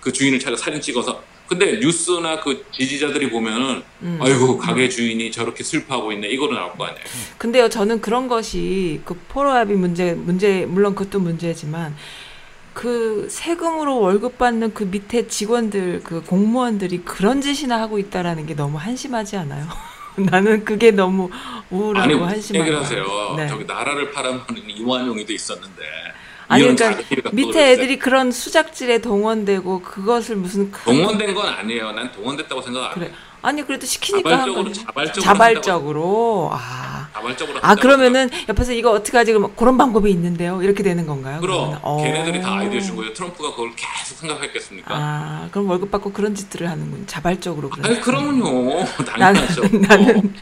그 주인을 찾아 사진 찍어서 근데 뉴스나 그 지지자들이 보면은 음. 아이고 가게 주인이 저렇게 슬퍼하고 있네 이거로 나올 거 아니에요. 근데요, 저는 그런 것이 그 포로합의 문제, 문제 물론 그것도 문제지만 그 세금으로 월급 받는 그 밑에 직원들, 그 공무원들이 그런 짓이나 하고 있다라는 게 너무 한심하지 않아요? 나는 그게 너무 우울하고 아니 한심하고. 얘기를 하세요. 네. 저기 나라를 팔아먹는 이완용이도 있었는데 아니 그러니까 밑에 애들이 그런 수작질에 동원되고 그것을 무슨 큰- 동원된 건 아니에요. 난 동원됐다고 생각 안 그래. 해요. 아니 그래도 시키니까 한 자발적으로 거지. 자발적으로 자발적으로. 아. 자발적으로 아 그러면은 옆에서 이거 어떻게 하지 그럼 그런 방법이 있는데요. 이렇게 되는 건가요? 그럼 그러면은? 어. 걔네들이 다 아이디어 준 거예요. 트럼프가 그걸 계속 생각했겠습니까? 아 그럼 월급 받고 그런 짓들을 하는군. 자발적으로. 아니 그럼요. 나는 당연하죠. 나는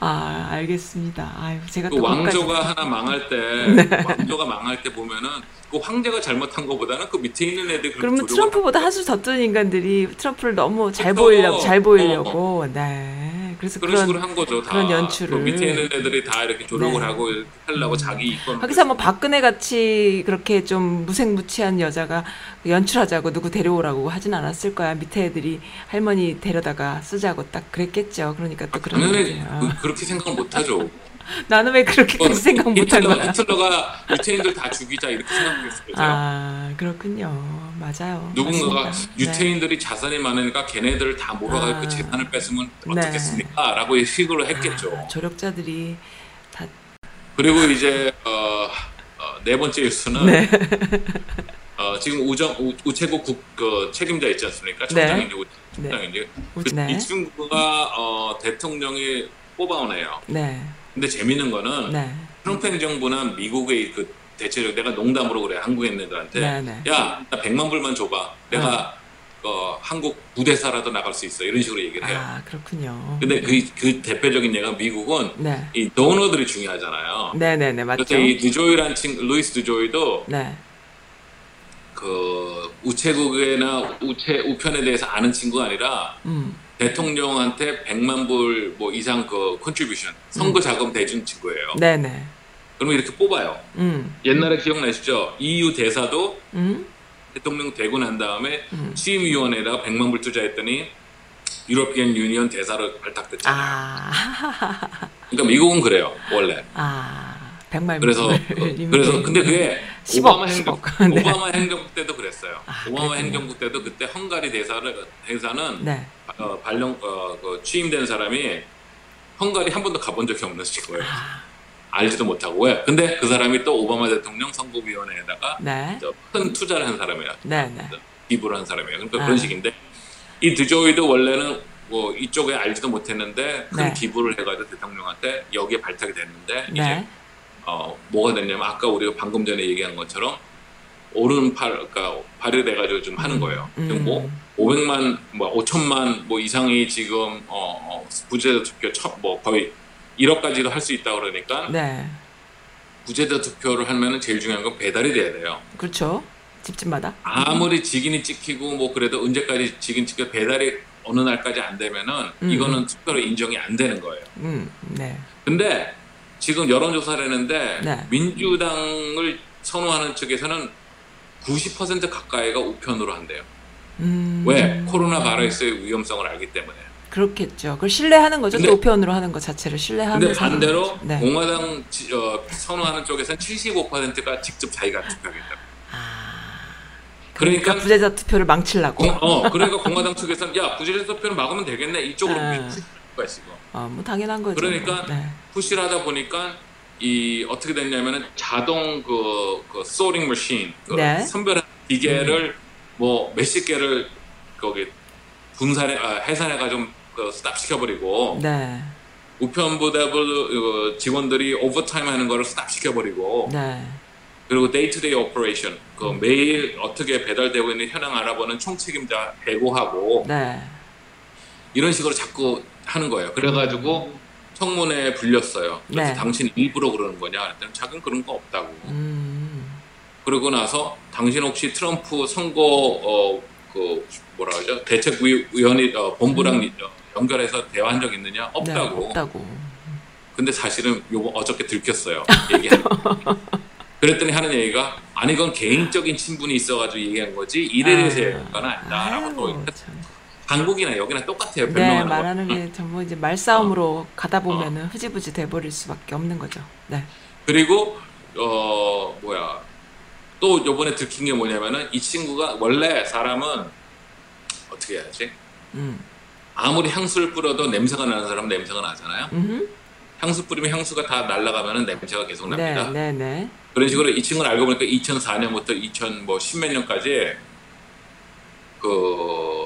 아, 알겠습니다. 아유, 제가 그 왕조가 하나 망할 때 왕조가 망할 때 보면은 그 황제가 잘못한 것보다는 그 밑에 있는 애들이 그렇게 그러면 트럼프보다 한수더 뜨는 인간들이 트럼프를 너무 잘. 보이려고 잘 어, 보이려고. 네 그래서 그런 그런 식으로 한 거죠. 다. 그런 연출을. 그 밑에 있는 애들이 다 이렇게 조력을 네. 하고 하려고 자기 이권. 하기사 뭐 박근혜 같이 그렇게 좀 무색무취한 여자가 연출하자고 누구 데려오라고 하진 않았을 거야 밑에 애들이 할머니 데려다가 쓰자고 딱 그랬겠죠 그러니까 또 그런 당연히. 그, 그렇게 생각을 못 하죠. 나는 왜 그렇게까지 생각 못한 거야 히틀러가 유태인들 다 죽이자 이렇게 생각했어요. 아 그렇군요 맞아요 누군가가 맞습니다. 네. 유태인들이 자산이 많으니까 걔네들을 다 몰아가지고 아. 그 재산을 뺏으면 네. 어떻겠습니까? 라고 식으로 했겠죠. 아, 조력자들이 다 그리고 이제 어, 어, 네 번째 뉴스는 네. 어, 지금 우정 우, 우체국 국, 그 책임자 있지 않습니까? 네. 청장인지 청장인지 우- 그, 네. 이 친구가 어, 대통령이 뽑아오네요. 네. 근데 재밌는 거는 네. 트럼프 행정부나 미국의 그 대체적 내가 농담으로 그래 한국 애들한테 네, 네. 야 나 100만 불만 줘봐 내가 어, 한국 부대사라도 나갈 수 있어 이런 식으로 얘기를 해요. 아, 그렇군요. 근데 그, 그 대표적인 예가 미국은 네. 이 도너들이 중요하잖아요. 네, 네, 네, 맞죠? 그래서 이 드조이란 친구 루이스 드조이도 네. 그 우체국이나 우체 우편에 대해서 아는 친구가 아니라 음. 대통령한테 100만 불 뭐 이상 그 contribution 선거 자금 대준 친구예요. 네, 네. 그러면 이렇게 뽑아요. 음. 옛날에 기억나시죠? EU 대사도 음. 대통령 되고 난 다음에 음. 취임위원회에다가 100만 불 투자했더니 European Union 대사로 발탁됐잖아요. 아. 그러니까 미국은 그래요 원래. 아. 백말 그래서 불. 그래서 근데 그게 10억, 오바마 행정 10억. 네. 오바마 행정부 때도 그랬어요. 아, 오바마 그랬군요. 행정부 때도 그때 헝가리 대사를 대사는 네. 어, 발령 어, 그 취임된 사람이 헝가리 한 번도 가본 적이 없는 친구예요. 아. 알지도 못하고 왜? 근데 그 사람이 또 오바마 대통령 선거위원회에다가 네. 저큰 투자를 한 사람이에요. 네, 네. 기부를 한 사람이에요. 그러니까 아. 그런 식인데 이 드조이도 원래는 뭐 이쪽에 알지도 못했는데 큰 네. 기부를 해가지고 대통령한테 여기에 발탁이 됐는데 이제 네. 어 뭐가 됐냐면 아까 우리가 방금 전에 얘기한 것처럼 오른팔 그러니까 발휘돼가지고 좀 하는 거예요. 음. 뭐 500만 뭐 5천만 뭐 이상이 지금 어, 어 부재자 투표 첫, 뭐 거의 1억까지도 할 수 있다 그러니까 네. 부재자 투표를 하면은 제일 중요한 건 배달이 돼야 돼요. 그렇죠. 집집마다. 아무리 직인이 찍히고 뭐 그래도 언제까지 직인 찍혀 배달이 어느 날까지 안 되면은 음. 이거는 투표로 인정이 안 되는 거예요. 음. 네. 근데 지금 여론조사를 했는데 네. 민주당을 선호하는 측에서는 90% 가까이가 우편으로 한대요. 음. 왜? 코로나 바이러스의 위험성을 알기 때문에. 그렇겠죠. 그걸 신뢰하는 거죠. 근데- 또 우편으로 하는 것 자체를 신뢰하는 근데 반대로. 네. 공화당 지- 어, 선호하는 쪽에서는 75%가 직접 자기가 투표하겠다. 그러니까, 그러니까 부재자 투표를 망치려고. 공, 어, 그러니까 공화당 측에서는 야 부재자 투표는 막으면 되겠네 이쪽으로 아. 푸시할 수가 있어. 어, 뭐 당연한 거죠. 그러니까 네. push를 하다 보니까 이 어떻게 됐냐면은 자동 그, 그 sorting machine 그 네. 선별한 기계를 뭐 몇십 개를 거기 분산해 아, 해산해 가지고 그 stop 시켜버리고 네. 우편부대부 어, 직원들이 overtime 하는 거를 stop 시켜버리고 네. 그리고 day-to-day operation 그 매일 어떻게 배달되고 있는 현황 알아보는 총책임자 해고하고 네. 이런 식으로 자꾸 하는 거예요. 그래가지고 청문회에 불렸어요. 그래서 네. 당신 일부러 그러는 거냐? 그랬더니 자기는 그런 거 없다고. 음. 그러고 나서 당신 혹시 트럼프 선거 어 그 뭐라 그러죠? 대책위원회 어, 본부랑 어, 연결해서 대화한 적 있느냐? 네, 없다고. 없다고. 근데 사실은 요거 어저께 들켰어요. 얘기하는. 그랬더니 하는 얘기가 아니 이건 개인적인 친분이 있어가지고 얘기한 거지 대해서 얘기한 건 아니다라고 또. 한국이나 여기나 똑같아요. 네, 말하는 거. 게 전부 이제 말싸움으로 가다 보면은 흐지부지 돼버릴 수밖에 없는 거죠. 네. 그리고 어 뭐야 또 요번에 들킨 게 뭐냐면은 이 친구가 원래 사람은 어떻게 해야지 음. 아무리 향수를 뿌려도 냄새가 나는 사람은 냄새가 나잖아요 음. 향수 뿌리면 향수가 다 날아가면은 냄새가 계속 네, 납니다 네, 네. 그런 식으로 이 친구는 알고 보니까 2004년부터 2000뭐 십몇 년까지 그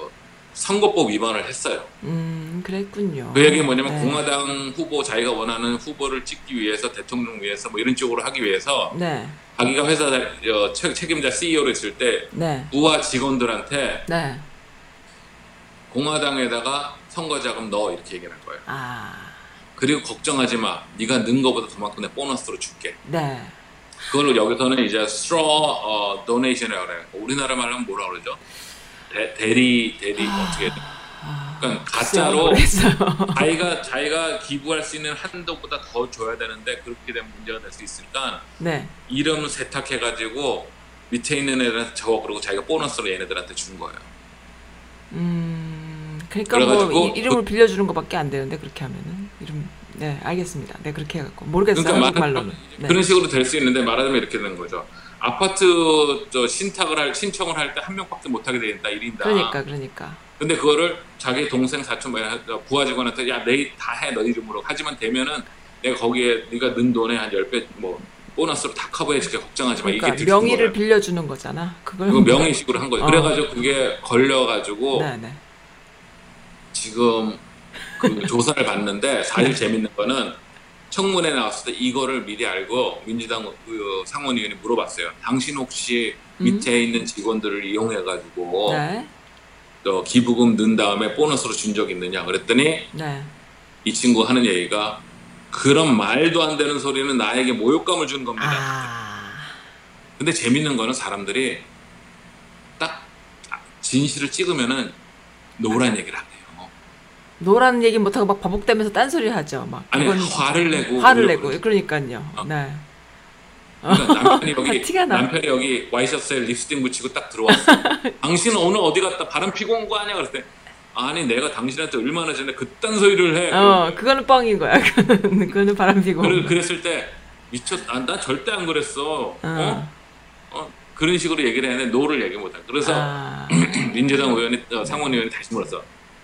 선거법 위반을 했어요 음, 그랬군요. 그 얘기 뭐냐면 네. 공화당 후보 자기가 원하는 후보를 찍기 위해서 대통령 위해서 뭐 이런 쪽으로 하기 위해서 네. 자기가 회사 어, 책- 책임자 CEO를 있을 때 네. 부하 직원들한테 네. 공화당에다가 선거 자금 넣어 이렇게 얘기를 한 거예요. 아. 그리고 걱정하지 마. 네가 는 거보다 그만큼 내 보너스로 줄게. 네. 그걸 여기서는 이제 straw 어, donation이라고 그래요. 우리나라 말로 하면 뭐라 그러죠? 대, 대리 대리 어떻게 해야 돼? 그러니까 가짜로. 자기가 자기가 기부할 수 있는 한도보다 더 줘야 되는데 그렇게 되면 문제가 될 수 있으니까 네. 이름 세탁해 가지고 밑에 있는 애들한테 줘 그리고 자기가 보너스로 얘네들한테 준 거예요. 음, 그러니까 뭐 이, 이름을 빌려주는 것밖에 안 되는데 그렇게 하면은 네 알겠습니다. 네 그렇게 해갖고 모르겠어요 그러니까 한국말로는. 네. 그런 식으로 될 수 있는데 말하자면 이렇게 되는 거죠. 아파트 저 신탁을 할 신청을 할 때 한 명밖에 못 하게 되겠다 1인당. 그러니까 그러니까 근데 그거를 자기 동생 사촌 뭐 부하 직원한테 야 내일 다 해 너 이름으로 하지만 되면은 내가 거기에 네가 는 돈의 한 10배 뭐 보너스로 다 커버해 줄게 걱정하지 마 그러니까 이게 명의를 거예요. 빌려주는 거잖아. 그걸 그거 명의식으로 한 거죠. 어. 그래가지고 그게 걸려가지고 네네. 지금 그 조사를 받는데 사실 재밌는 거는 청문회 나왔을 때 이거를 미리 알고 민주당 그 상원의원이 물어봤어요. 당신 혹시 밑에 있는 직원들을 이용해 가지고 음. 네. 또 기부금 넣은 다음에 보너스로 준 적 있느냐 그랬더니 네. 이 친구 하는 얘기가 그런 말도 안 되는 소리는 나에게 모욕감을 준 겁니다. 아. 근데 재밌는 거는 사람들이 딱 진실을 찍으면은 노란 얘기를 안 해요. no란 얘기 못하고 막 버벅대면서 딴소리 하죠. 막 아니 그건 화를 내고 화를 내고 그러죠. 그러니까요. 어. 네. 그러니까 남편이 여기 티가 나. 남편이 여기 와이셔츠에 립스틱 묻히고 딱 들어왔어. 당신은 오늘 어디 갔다 바람 피고 온 거 아니야? 그랬더니 아니 내가 당신한테 얼마나 전에 그딴 소리를 해. 어 그거는 뻥인 거야. 그거는 그거는 바람 피고. 그래, 그랬을 때 미쳤. 아, 나 절대 안 그랬어. 어? 어? 그런 식으로 얘기를 했는데 no를 얘기 못해. 그래서 아. 민주당 의원이 어, 상원 의원이 다시 물었어.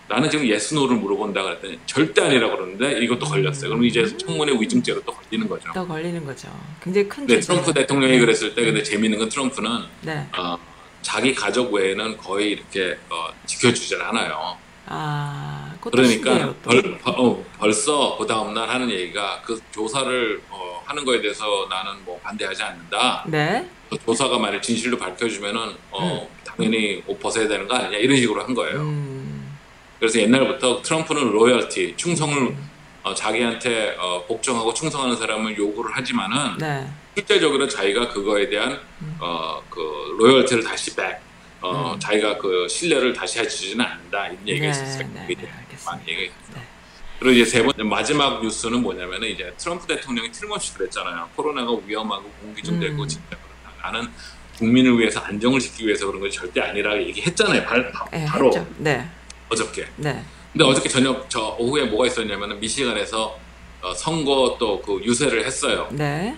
나는 지금 yes no를 물어본다 그랬더니 절대 아니라 그러는데 이것도 걸렸어요. 그럼 이제 청문회 위증죄로 또 걸리는 거죠. 또 걸리는 거죠. 굉장히 큰 죄죠. 트럼프 대통령이 그랬을 때 근데 재밌는 건 트럼프는 네. 어, 자기 가족 외에는 거의 이렇게 어, 지켜주질 않아요. 아, 그러니까 신기해요. 벌, 벌- 어, 벌써 그 다음 날 하는 얘기가 그 조사를 어, 하는 거에 대해서 나는 뭐 반대하지 않는다. 네. 그 조사가 만약 진실로 밝혀주면은 어, 당연히 옷 벗어야 되는 거 아니냐 이런 식으로 한 거예요. 음. 그래서 옛날부터 트럼프는 로열티 충성을 어, 자기한테 어, 복종하고 충성하는 사람을 요구를 하지만은 네. 실제적으로 자기가 그거에 대한 어, 그 로열티를 다시 백, 어, 자기가 그 신뢰를 다시 해주지는 않는다 이런 얘기가 네, 있었어요. 네, 네. 많이. 네. 그리고 이제 세 번째 마지막 뉴스는 뭐냐면은 이제 트럼프 대통령이 틀림없이 그랬잖아요. 코로나가 위험하고 공기중되고 음. 진짜 그렇다. 나는 국민을 위해서 안정을 지키기 위해서 그런 것이 절대 아니라 얘기했잖아요. 바, 바, 했죠. 네. 어저께. 네. 근데 어저께 저녁 저 오후에 뭐가 있었냐면은 미시간에서 어, 선거 또 그 유세를 했어요. 네.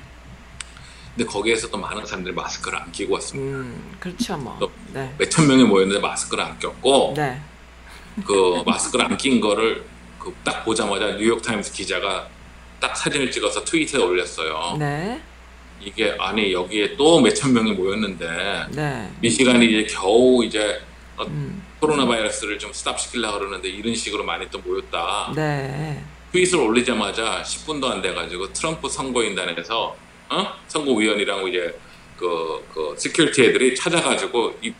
근데 거기에서 또 많은 사람들이 마스크를 안 끼고 왔습니다. 음, 그렇죠, 뭐. 또- 네. 몇천 명이 모였는데 마스크를 안 꼈고 네. 그 마스크를 안 낀 거를 그 딱 보자마자 뉴욕 타임스 기자가 딱 사진을 찍어서 트위터에 올렸어요. 네. 이게 아니 여기에 또 몇천 명이 모였는데 네. 미시간이 이제 겨우 이제 어, 음. 코로나 바이러스를 좀 stop 시키려고 그러는데 이런 식으로 많이 또 모였다. 네. 트윗을 올리자마자 10분도 안 돼가지고 트럼프 선거인단에서 어? 선거위원이랑 이제 그, 그 security 애들이 찾아가지고 이,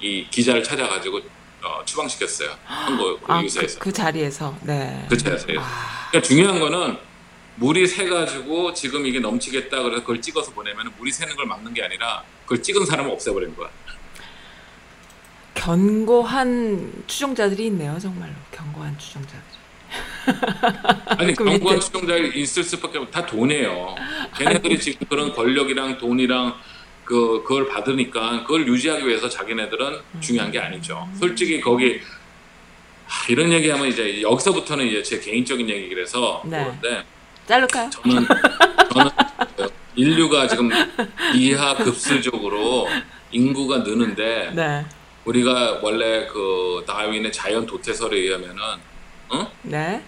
이 기자를 찾아가지고 어, 추방시켰어요. 선거 아, 그, 유세에서. 그 자리에서. 네. 그 자리에서. 아, 그러니까 중요한 거는 물이 새가지고 지금 이게 넘치겠다 그래서 그걸 찍어서 보내면 물이 새는 걸 막는 게 아니라 그걸 찍은 사람을 없애버린 거야. 견고한 추종자들이 있네요, 정말로. 견고한 추종자들이. 아니 밑에- 추종자들이 있을 수밖에 없. 다 돈이에요. 걔네들이 지금 그런 권력이랑 돈이랑 그 그걸 받으니까 그걸 유지하기 위해서 자기네들은 중요한 게 아니죠. 솔직히 거기 하, 이런 얘기하면 이제 여기서부터는 이제 제 개인적인 얘기라서 네. 그런데 자를까요? 저는 저는 인류가 지금 기하급수적으로 인구가 느는데 네. 우리가 원래 그 다윈의 자연 도태설에 의하면은 어? 네.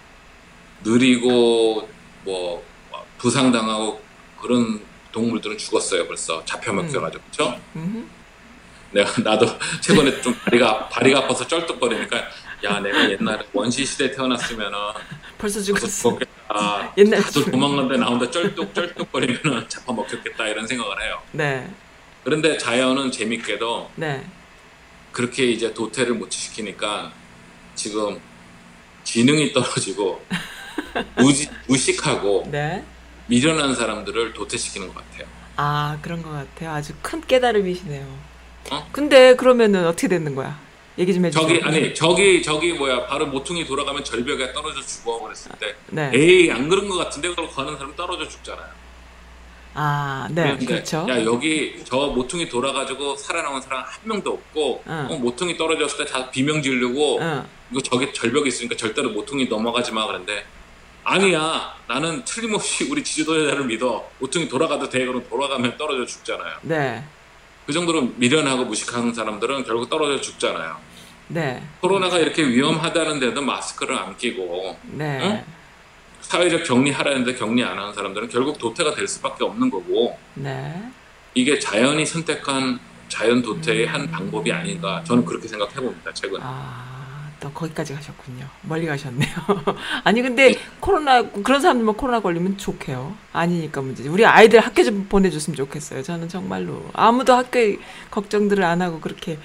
느리고 뭐 부상당하고 그런 동물들은 죽었어요 벌써 잡혀 먹혀가지고 그렇죠? 음. 내가 나도 최근에 좀 다리가 다리가 아파서 쩔뚝거리니까 야 내가 옛날에 원시 시대 에 태어났으면은 벌써 죽었어. 옛날 다들 죽- 도망가는데 나 혼자 쩔뚝 쩔뚝거리면은 잡아 먹혔겠다 이런 생각을 해요. 네. 그런데 자연은 재밌게도 네. 그렇게 이제 도태를 못 시키니까 지금 지능이 떨어지고 무지, 무식하고 네. 미련한 사람들을 도태시키는 것 같아요. 아, 그런 것 같아요. 아주 큰 깨달음이시네요. 어? 근데 그러면은 어떻게 되는 거야? 얘기 좀 해주세요. 저기 아니 저기 저기 뭐야 바로 모퉁이 돌아가면 절벽에 떨어져 죽어 그랬을 때 네. 에이 안 그런 것 같은데 그러고 가는 사람 떨어져 죽잖아요. 아, 네, 그런데 그렇죠. 야 여기 저 모퉁이 돌아가지고 살아남은 사람 한 명도 없고 응. 어, 모퉁이 떨어졌을 때 다 비명 지르고 응. 이거 저기 절벽이 있으니까 절대로 모퉁이 넘어가지 마 그런데 아니야 나는 틀림없이 우리 지도자를 믿어 모퉁이 돌아가도 돼 그럼 돌아가면 떨어져 죽잖아요. 네, 그 정도로 미련하고 무식한 사람들은 결국 떨어져 죽잖아요. 네, 코로나가 이렇게 위험하다는데도 마스크를 안 끼고 네, 사회적 격리하라는데 격리 안 하는 사람들은 결국 도태가 될 수밖에 없는 거고 네. 이게 자연이 선택한 자연 도태의 한 방법이 아닌가 저는 그렇게 생각해 봅니다 최근. 아, 또 거기까지 가셨군요. 멀리 가셨네요. 아니 근데 코로나 그런 사람들만 코로나 걸리면 좋게요. 아니니까 문제지. 우리 아이들 학교 좀 보내줬으면 좋겠어요. 저는 정말로 아무도 학교에 걱정들을 안 하고 그렇게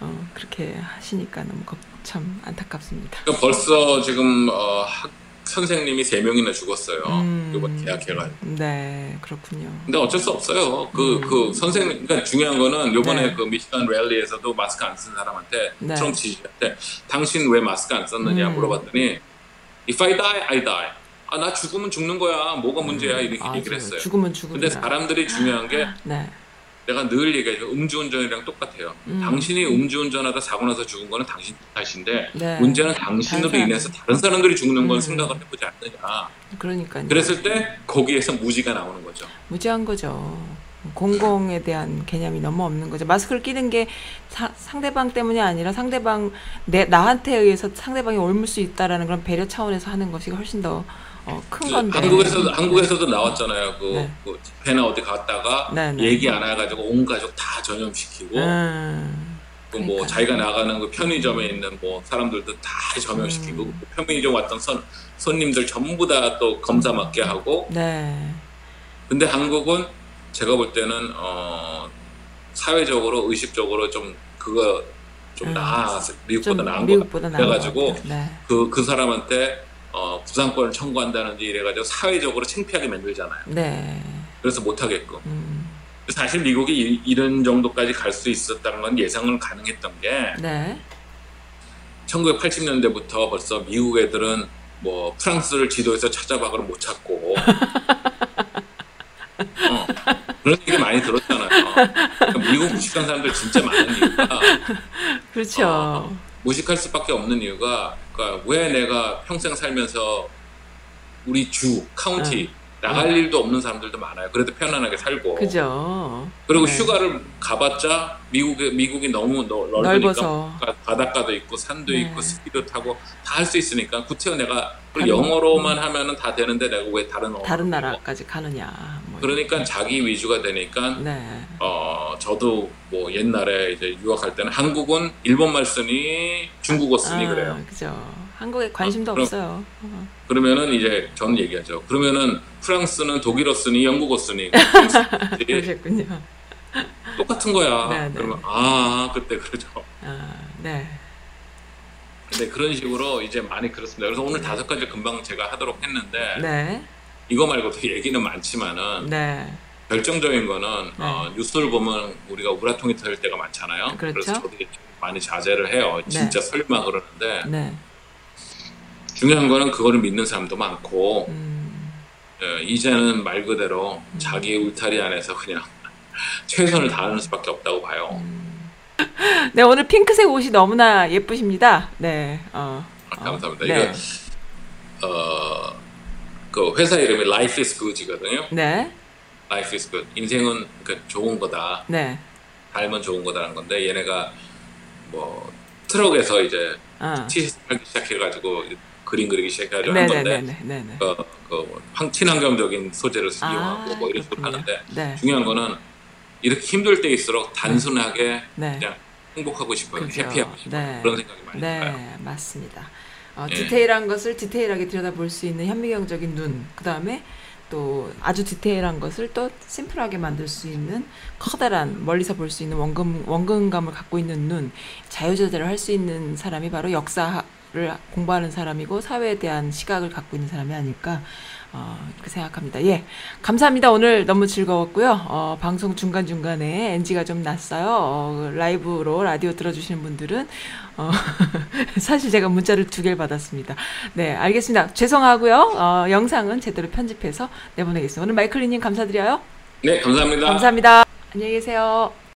어, 그렇게 하시니까 너무 걱- 참 안타깝습니다. 그러니까 벌써 지금 어, 학, 선생님이 세 명이나 죽었어요. 음. 이번 계약해가지고. 네, 그렇군요. 근데 어쩔 수 없어요. 그, 음. 그 선생님, 그러니까 중요한 거는 요번에 네. 그 미시간 랠리에서도 마스크 안 쓴 사람한테, 네. 트럼프 지지자한테, 당신 왜 마스크 안 썼느냐 음. 물어봤더니, if I die, I die. 아, 나 죽으면 죽는 거야. 뭐가 문제야. 이렇게 아, 얘기를 했어요. 죽으면 죽으면. 근데 사람들이 중요한 게 네, 내가 늘 얘기하죠. 음주운전이랑 똑같아요. 음. 당신이 음주운전하다 사고 나서 죽은 거는 당신 탓인데 네. 문제는 당신으로 인해서 다른 사람들이 죽는 건 음. 생각을 해보지 않느냐. 그러니까요. 그랬을 때 거기에서 무지가 나오는 거죠. 무지한 거죠. 공공에 대한 개념이 너무 없는 거죠. 마스크를 끼는 게 사- 상대방 때문이 아니라 상대방 내 나한테 의해서 상대방이 옮을 수 있다라는 그런 배려 차원에서 하는 것이 훨씬 더 어, 큰 건데. 한국에서도 한국에서도 나왔잖아요. 그, 네. 그 집회나 어디 갔다가 네, 네. 얘기 안 해가지고 온 가족 다 전염시키고 음, 그뭐 그러니까요. 자기가 나가는 그 편의점에 있는 뭐 사람들도 다 전염시키고 음. 그 편의점 왔던 손 손님들 전부 다 또 검사 맞게 하고 네, 근데 한국은 제가 볼 때는 어 사회적으로 의식적으로 좀 그거 좀 음. 나아 미국보다 좀 나은 미국보다 것 그래가지고 같아요. 네, 그그 사람한테 어 부상권을 청구한다든지 이래가지고 사회적으로 창피하게 만들잖아요. 네, 그래서 못 하게끔. 음, 사실 미국이 이- 이런 정도까지 갈 수 있었다는 건 예상은 가능했던 게 네, 1980년대부터 벌써 미국 애들은 뭐 프랑스를 지도에서 찾아봐 그럼 못 찾고 어, 그런 얘기 많이 들었잖아요. 그러니까 미국 무식한 사람들 진짜 많은 이유가 그렇죠. 어. 무식할 수밖에 없는 이유가 그러니까 왜 내가 평생 살면서 우리 주 카운티 나갈 일도 없는 사람들도 많아요. 그래도 편안하게 살고 그죠. 그리고 네. 휴가를 가봤자 미국에 미국이 너무 넓- 넓으니까. 바- 바닷가도 있고 산도 네. 있고 스키도 타고 다 할 수 있으니까 구태여 내가 영어로만 하면은 다 되는데 내가 왜 다른 다른 나라까지 가느냐. 뭐 그러니까 자기 위주가 되니까 네, 어 저도 뭐 옛날에 이제 유학할 때는 한국은 일본말 쓰니 중국어 쓰니 아, 그래요. 그죠. 한국에 관심도 어, 그럼- 없어요. 어. 그러면은 이제 저는 얘기하죠. 그러면은 프랑스는 독일어 쓰니 영국어 쓰니 그러셨군요. 똑같은 거야. 네, 네. 그러면 아 그때 그러죠. 아, 네. 근데 그런 식으로 이제 많이 그렇습니다. 그래서 오늘 다섯 가지 금방 제가 하도록 했는데 네. 이거 말고도 얘기는 많지만은 네. 결정적인 거는 어, 뉴스를 보면 우리가 우라통이 터질 때가 많잖아요. 그렇죠. 래서 저도 많이 자제를 해요. 진짜 설마 그러는데 네. 중요한 거는 그거를 믿는 사람도 많고 음, 예, 이제는 말 그대로 자기 울타리 안에서 그냥 최선을 다하는 수밖에 없다고 봐요. 네, 오늘 핑크색 옷이 너무나 예쁘십니다. 네. 어. 아, 감사합니다. 네. 이거 어, 그 회사 이름이 Life is Good이거든요. 네. Life is Good. 인생은 그 좋은 거다. 네. 삶은 좋은 거다라는 건데 얘네가 뭐 트럭에서 이제 어. 티셔츠 팔기 시작해가지고 그림 그리기 시작해가지고 한 건데 네, 네, 네. 그, 그 황- 친환경적인 소재를 이용하고 뭐 이런 식으로. 하는데 네. 중요한 거는 이렇게 힘들 때일수록 단순하게 네. 그냥 행복하고 싶어요. 그죠. 해피하고 싶어요. 네. 그런 생각이 많이 들어요. 네, 맞습니다. 어, 예. 디테일한 것을 디테일하게 들여다볼 수 있는 현미경적인 눈, 그 다음에 또 아주 디테일한 것을 또 심플하게 만들 수 있는 커다란 멀리서 볼 수 있는 원근 원근감을 갖고 있는 눈 자유자재로 할수 있는 사람이 바로 역사를 공부하는 사람이고 사회에 대한 시각을 갖고 있는 사람이 아닐까 어, 그렇게 생각합니다. 예, 감사합니다. 오늘 너무 즐거웠고요. 어, 방송 중간 중간에 NG가 좀 났어요. 어, 라이브로 라디오 들어주시는 분들은 어, 사실 제가 문자를 두 개를 받았습니다. 네, 알겠습니다. 죄송하고요. 어, 영상은 제대로 편집해서 내보내겠습니다. 오늘 마이클리님 감사드려요. 네, 감사합니다. 감사합니다. 안녕히 계세요.